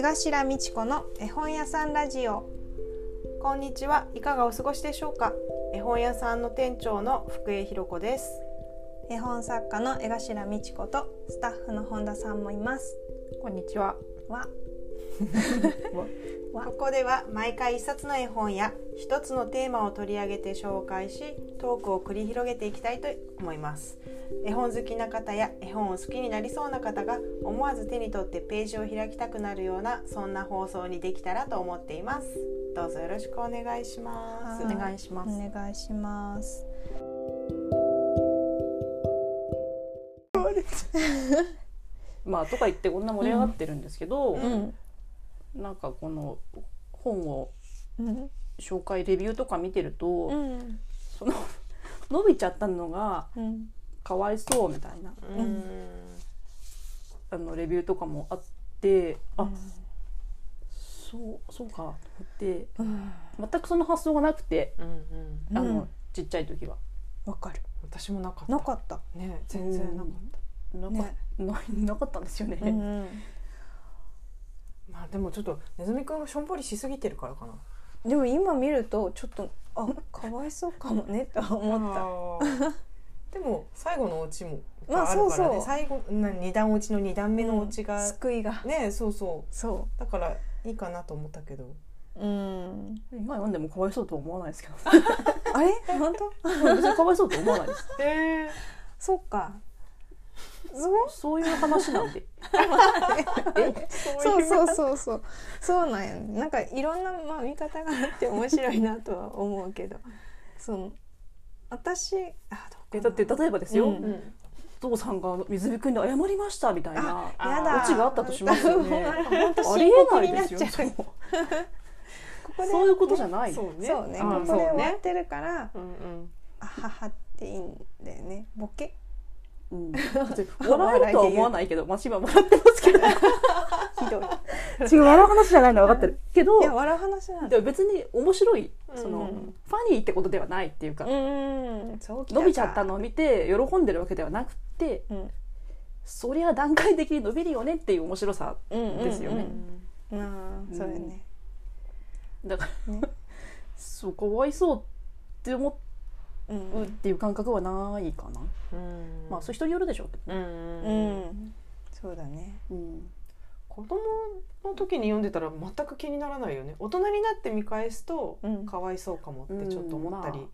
江頭美智子の絵本屋さんラジオこんにちは。いかがお過ごしでしょうか？絵本屋さんの店長の福江ひろ子です。絵本作家の江頭美智子とスタッフの本田さんもいますこんにちは。ここでは毎回一冊の絵本や一つのテーマを取り上げて紹介し、トークを繰り広げていきたいと思います。絵本好きな方や絵本を好きになりそうな方が思わず手に取ってページを開きたくなるようなそんな放送にできたらと思っています。どうぞよろしくお願いします。はいお願いします。お願いします まあとか言ってこんな盛り上がってるんですけど、うんなんかこの本をうん紹介レビューとか見てると、うん。その伸びちゃったのがうんかわいそうみたいな。うん。あのレビューとかもあってあ、そうそうかと思ってうん。全くその発想がなくてうんうん。あの、うんちっちゃい時は。わかる。私もなかった。なかった。ね全然なかった。なか,、ね。ななかったんですよね。うん。まあでもちょっとネズミくんがしょんぼりしすぎてるからかな。でも今見るとちょっとあかわいそうかもねと思っった。でも最後のオチもまああるからね。そうそう。最後な二段落ちの二段目たのオチが、救いが。ねそうそそう。だからいいかなと思ったけど。ううん。今読んでもかわいそうとは思わないですけど。あれ？本当？別にかわいそうと思わないです。ええそっかそうそういう話なんで。そうそうそうそう。そうなんやね。なんかいろんな、まあ、見方があって面白いなとは思うけど。その私あどだ？って例えばですよ、うん。うん。父さんが水見くんに謝りましたみたいな。オチがあったとしますよね。ありえないですよ ここでそういうことじゃない。そうね。そうねあここで終わってるから。あははっていいんだよね。ボケ 笑えるとは思わないけど、まあ、今笑ってますけど。ひどい。違う笑う話じゃないの？は分かってる。けどいや笑う話なんだ。でも別に面白いその、うんファニーってことではないっていうか、うん伸びちゃったのを見て喜んでるわけではなくてうん。そりゃ段階的に伸びるよねっていう面白さうんですよね。うんうんああそうやね。だから、ね。そうかわいそうって思うんうっていう感覚はないかな、うん。まあそう人によるでしょうけど、うん。そうだね。うん。子供の時に読んでたら全く気にならないよね。大人になって見返すとうん。かわいそうかもってちょっと思ったり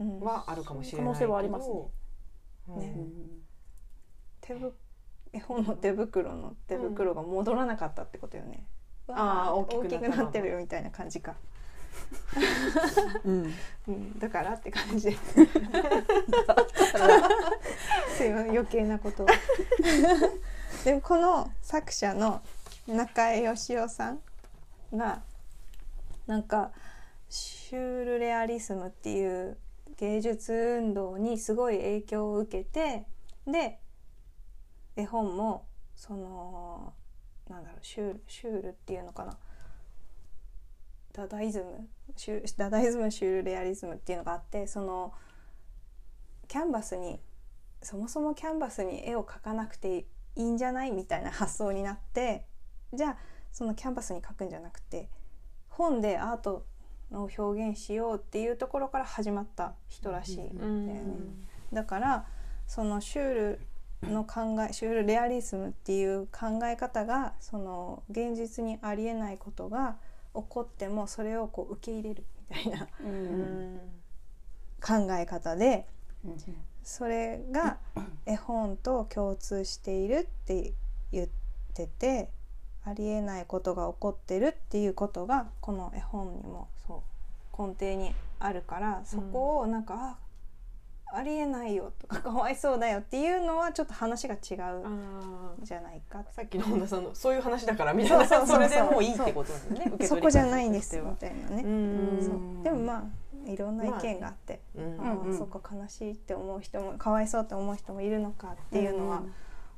うん。はあるかもしれない。可能性はありますね。うん。ね。うん。手ぶ絵本の手袋の手袋が戻らなかったってことよね、あーわ大きくなった大きくなってるよみたいな感じか、うん。うん、だからって感じ。ですいません余計なこと。をでもこの作者の中江義雄さんがなんかシュールレアリスムっていう芸術運動にすごい影響を受けてで絵本もそのなんだろうシュールシュールっていうのかなダダイズムシュダダイズムシュールレアリズムっていうのがあってそのキャンバスにそもそもキャンバスに絵を描かなくていいんじゃないみたいな発想になってじゃあそのキャンバスに描くんじゃなくて本でアートを表現しようっていうところから始まった人らしいんだよね。だからそのシュールの考えシュールレアリスムっていう考え方がその現実にありえないことが起こってもそれをこう受け入れるみたいなううんん。考え方でうんそれが絵本と共通しているって言っててありえないことが起こってるっていうことがこの絵本にもそう根底にあるからそこをなんか、あありえないよとか かわいそうだよっていうのはちょっと話が違うじゃないか。さっきの本田さんのそういう話だからみたいな。そうそうそうそう。それでもういいってことなんだね。そこじゃないんですみたいなね。でもまあいろんな意見があって、うんああうんうん。そっか悲しいって思う人もかわいそうって思う人もいるのかっていうのは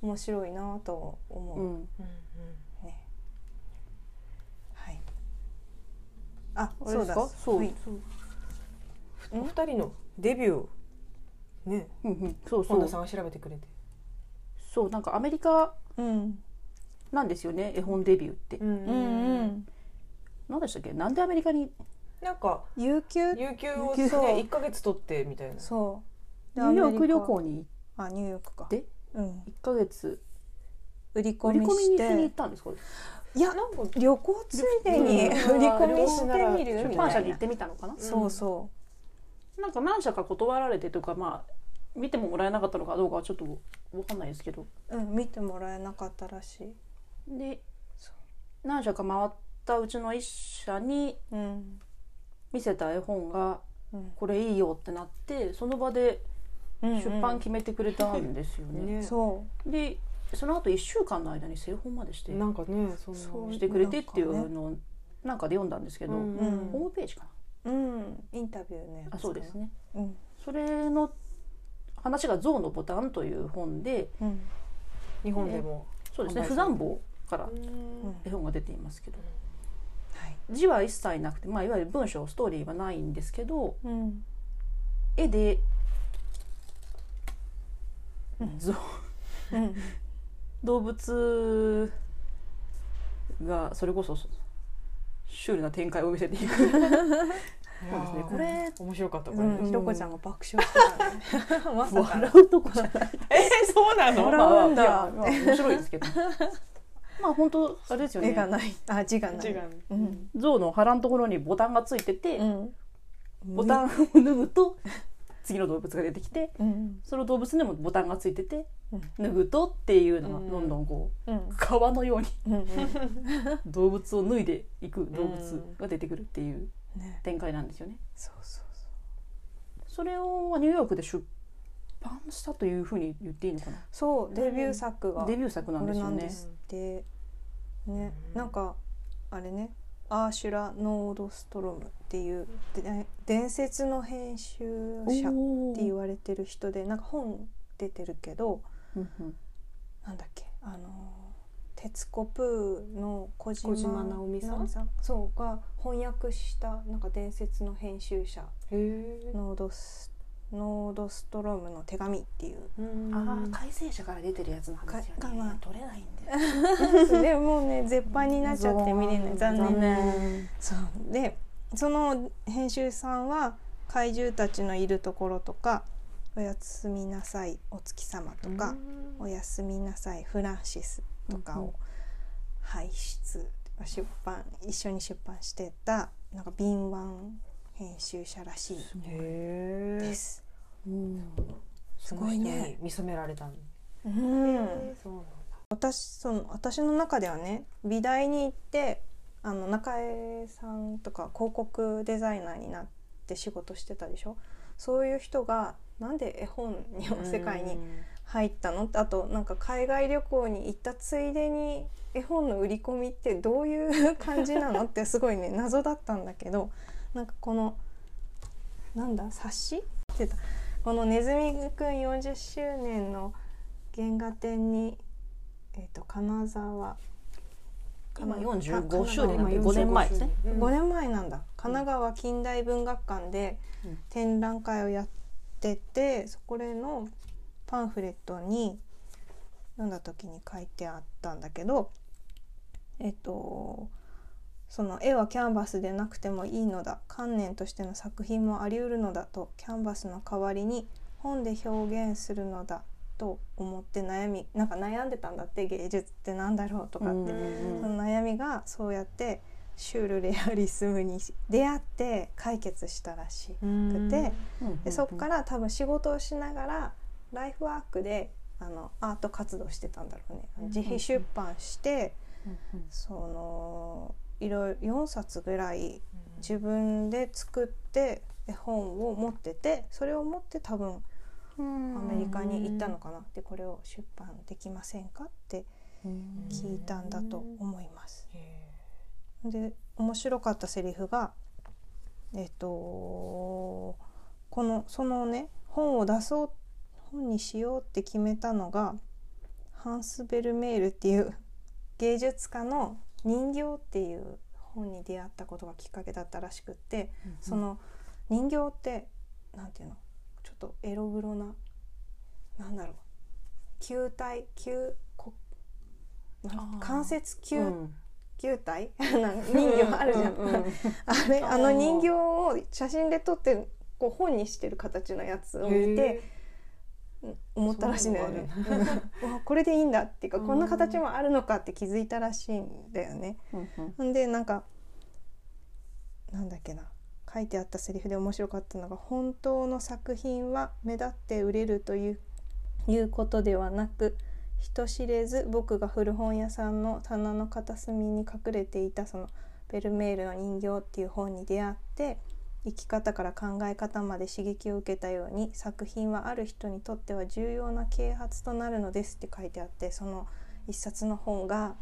面白いなと思う。うん。うんね。はい。あ、あれですか？そうはい。う。んお二人のデビューね。うんうん。そうそう。本田さんが調べてくれて。そうなんかアメリカうん。なんですよね絵本デビューって、うんうんうん。何でしたっけ？なんでアメリカに？なんか有給？有給をね一ヶ月取ってみたいな。そう。ニューヨーク旅に行に？あニューヨークか。で？うん。1ヶ月。売り込売り込みにしに行てったんですか？いやなんか旅行ついでに。うん。売り込みしてみる出みたいな。版社に行ってみたのかな、そうそなんか何社か断られてとかまあ見てももらえなかったのかどうかはちょっと分かんないですけど。ううん見てもらえなかったらしい。で何社か回ったうちの1社にうん見せた絵本がうんこれいいよってなってその場でうん出版決めてくれたんですよね。ねそでその後1週間の間に製本までしてなんかねそんなそう。してくれてっていうのをなんかで読んだんですけど、うんうん。ホームページかな。ううん。インタビューのやつあそうですね。うん。それの話が「象のボタン」という本でうん。日本でもそうですね不販売されて残坊からうん。絵本が出ていますけど。はい。字は一切なくて、まあ、いわゆる文章ストーリーはないんですけどうん。絵で象うん。動物がそれこそシュールな展開を見せていく そうですね。これ面白かったこれ、うんひろこちゃんが爆笑してたねまさか笑うとこじゃない。えー、そうなの？笑うんだ。面白いですけど。まあ本当あれですよね。絵がない。あ字がない。象の腹のところにボタンがついてて、うん。ボタンを脱ぐと次の動物が出てきてうん。その動物にもボタンがついててうん。脱ぐとっていうのがうん。どんどんこううん。川のように 動物を脱いでいく動物が出てくるっていう。ね展開なんですよね。そうそうそそれをニューヨークで出版したというふうに言っていいのかな？うそうデビュー作がデビュー作なんこですよね。でねなんかあれね。アーシュラ・ノードストロムっていうで伝説の編集者って言われてる人でなんか本出てるけどうんうん。なんだっけ？あの鉄コプーの小島小島直美さん？そうが翻訳したなんか伝説の編集者ノードスノードストロームの手紙っていう。ああ改正者から出てるやつなんですよかかな。ね取れないんで でもうね絶版になっちゃって見れない。残念。念。そう。でその編集さんは怪獣たちのいるところとか「おやすみなさいお月様」とか「おやすみなさいフランシス」とかを輩出出版一緒に出版してたなんか敏腕編集者らしいです。うん。すごいね。見初められたのうん。私その私の中ではね美大に行ってあの中江さんとか広告デザイナーになって仕事してたでしょ？そういう人がなんで絵本の世界に入ったの？ってあとなんか海外旅行に行ったついでに絵本の売り込みってどういう感じなのってすごいね謎だったんだけど なんかこのなんだ冊子？って言った。この「ネズミくん40周年」の原画展に、えー、と金沢。今かな45周年かなんで5年前ですね。5年前。なんだ。神奈川近代文学館でうん。展覧会をやっててそこでのパンフレットに読んだ時に書いてあったんだけどえっとその絵はキャンバスでなくてもいいのだ。観念としての作品もあり得るのだ。とキャンバスの代わりに本で表現するのだ。と思って悩みなんか悩んでたんだって芸術ってなんだろうとかって、うん。その悩みがそうやってシュールレアリスムに出会って解決したらしくて、でそこから多分仕事をしながらライフワークであのアート活動してたんだろうね。自費出版して、そのいろいろ4冊ぐらい自分で作って絵本を持っててそれを持って多分アメリカに行ったのかな。でこれを出版できませんかって聞いたんだと思います。で面白かったセリフがえっとこのそのね本を出そう本にしようって決めたのがハンス・ベルメールっていう芸術家の「人形」っていう本に出会ったことがきっかけだったらしくって、その人形ってなんていうのちょっとエログロななんだろう球体球関節球、うん球体？人形あるじゃん、うんうんあれあの人形を写真で撮ってこう本にしてる形のやつを見て思ったらしいんだよね。これでいいんだっていうかうん。こんな形もあるのかって気づいたらしいんだよね。うんでなんかなんだっけな。書いてあったセリフで面白かったのが「本当の作品は目立って売れるといういうことではなく人知れず僕が古本屋さんの棚の片隅に隠れていたそのベルメールの人形っていう本に出会って生き方から考え方まで刺激を受けたように作品はある人にとっては重要な啓発となるのですって書いてあってその一冊の本が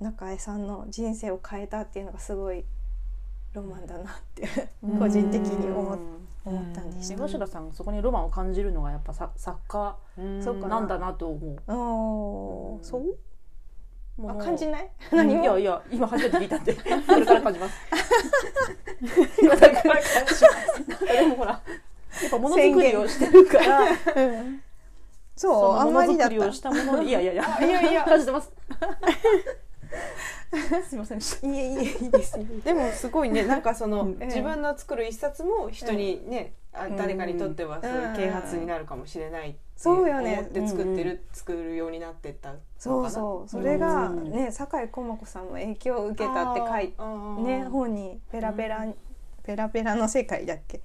中江さんの人生を変えたっていうのがすごいロマンだなって個人的に思っ思ったんでした。江頭さんそこにロマンを感じるのがやっぱさ作家そうかな。んだなと思う。おーそう？あ感じない？うん。何も？いやいや今初めて聞いたんで これから感じます。今だから感じます。でもほらやっぱものづくりをしてるから。うん。そうそのあんまりだったものづくりをしたものにいやいやいや。いやいや。感じてます。すみません。いえいえいいですでもすごいねなんかその、うん。自分の作る一冊も人にね、あうん。誰かにとってはそういう啓発になるかもしれないってそうよね。思って作ってる、作るようになってったそうな？そうそれがうん。ね酒井駒子さんも影響を受けたって書いね本にペラペラペラペラの世界だっけ？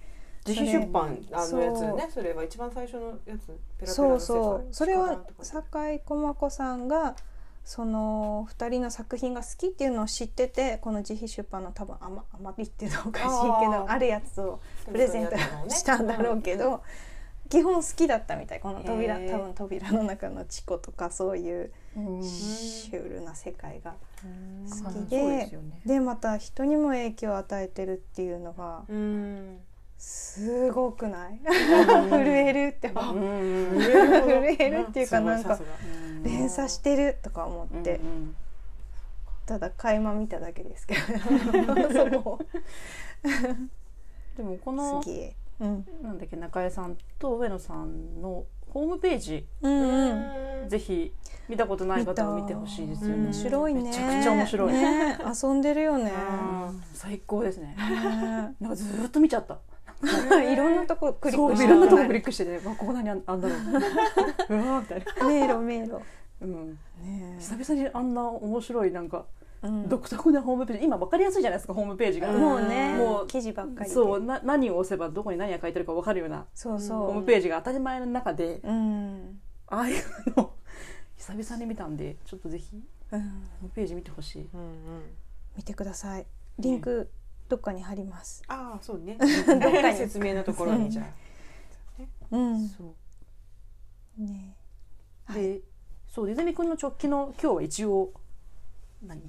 自費出版あのやつねそれは一番最初のやつ？ペラペラそうの世界？そうそれは酒井駒子さんがその2人の作品が好きっていうのを知っててこの自費出版の多分あま余りっていうのはおかしいけどあるやつをプレゼントしたんだろうけど、基本好きだったみたいこの扉多分扉の中のチコとかそういううんシュールな世界が好きででまた人にも影響を与えてるっていうのがうんすごくない？震えるって思う。うん。震えるっていうかなんか連鎖してるとか思って。うんうん。ただ垣間見ただけですけど でもこのうん。なんだっけ中江さんと上野さんのホームページうんうん。うんぜひ見たことない方は見てほしいですよね。面白いね。めちゃくちゃ面白い。ね。遊んでるよね。うん。最高ですね。ね。なんかずーっと見ちゃった。いろんなとこクリックしていろんなとこクリリックしてて、わここ何あんあんだろう。うわーみたいな。迷路迷路。うん。ね久々にあんな面白いなんかうん。独特なホームページ、今わかりやすいじゃないですかホームページが。うん。もうねもう記事ばっかり。でそうな何を押せばどこに何が書いてるかわかるようなそうそう。ホームページが当たり前の中で、うん。ああいうのを久々に見たんでちょっとぜひうん。ホームページ見てほしい。うんうん。見てください。リンクどっかに貼ります。ああそうね。どっかに説明のところにじゃうん。そう。ね。で、そうネズミくんの直帰の今日は一応何？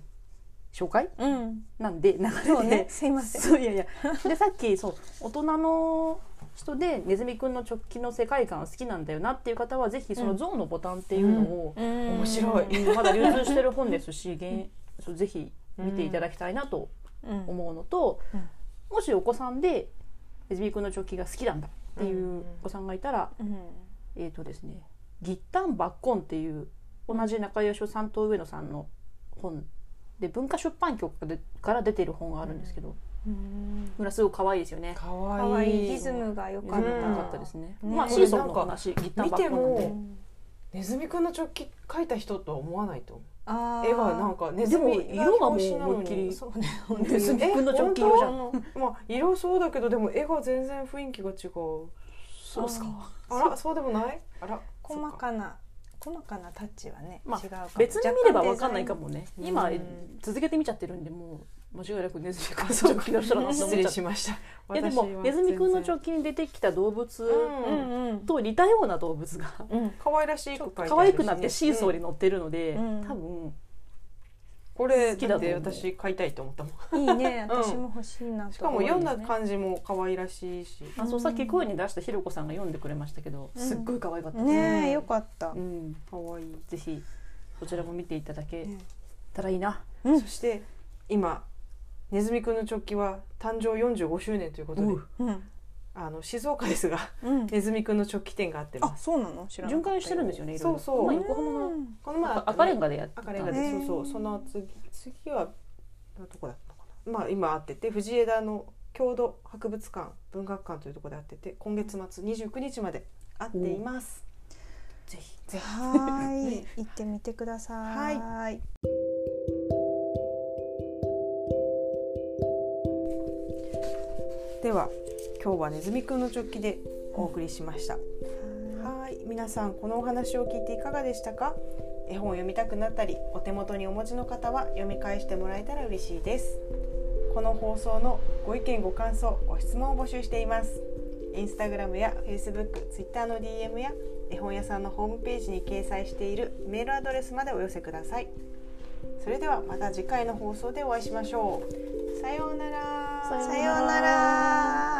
紹介？うん。なんで流れで。ね。すいません。そういやいや。でさっきそう大人の人でネズミくんの直帰の世界観好きなんだよなっていう方はぜひそのゾウのボタンっていうのを、面面白い。うん。まだ流通してる本ですし現そうぜひ見ていただきたいなとうん思うのと、うん。もしお子さんでネズミくんの直帰が好きなんだっていうお子さんがいたら、うん。えーとですね「ギッタンバッコン」っていう同じ中吉さんと上野さんの本で文化出版局からでから出てる本があるんですけど、うん。これはすごく可愛いですよね。かかわいいわいいリズムが良かった。良かったですね。ね。まあシーソンの話ギッタンバッコンなんで。見ても。ネズミくんの直帰描いた人とは思わないと思う絵はなんかネズミでも色がもう思いっきり。そうね。ネズミくんの直帰色じゃん。んまあ色そうだけどでも絵が全然雰囲気が違う。そうっすか。あらそうでもない？あら細かな細かなタッチはね、まあ違う別に見ればわかんないかもね。うん。今続けて見ちゃってるんでもう間違いなくネズミくんの直帰の人だな失礼ちゃっ。したました。いやでも私はネズミくんの直帰に出てきた動物と似たような動物がうん。可愛らしい可愛くなってシーソーに乗ってるので、うん多分これ好きだって私買いたいと思ったもん。いいね。うん。私も欲しいなとしかも読んだ感じも可愛らしいし。あそうさっき声に出したひろこさんが読んでくれましたけど、うん。すっごい可愛かったですねえよかった。う、ん、可愛い。ぜひこちらも見ていただけねたらいいな、うん。そして今ネズミくんの直帰は誕生45周年ということでうう。ん。あの静岡ですがうん。ネズミくんの直帰店があってあます。そうなの？知らな巡回してるんですよねいろいろ。そうそう。まあ横浜の。うんこの前あったね赤レンガでやってた。赤レンガで、そうそう。その次次はどこだったのかな。まあ今あってて藤枝の郷土博物館文学館というところであってて今月末29日まであっています。ぜひぜひ。はーい。行ってみてください。はいでは今日はネズミくんの直帰でお送りしました、はい皆さんこのお話を聞いていかがでしたか？絵本を読みたくなったりお手元にお持ちの方は読み返してもらえたら嬉しいです。この放送のご意見ご感想ご質問を募集しています。インスタグラムやフェイスブック、ツイッターの DM や絵本屋さんのホームページに掲載しているメールアドレスまでお寄せください。それではまた次回の放送でお会いしましょう。さようなら。さようなら。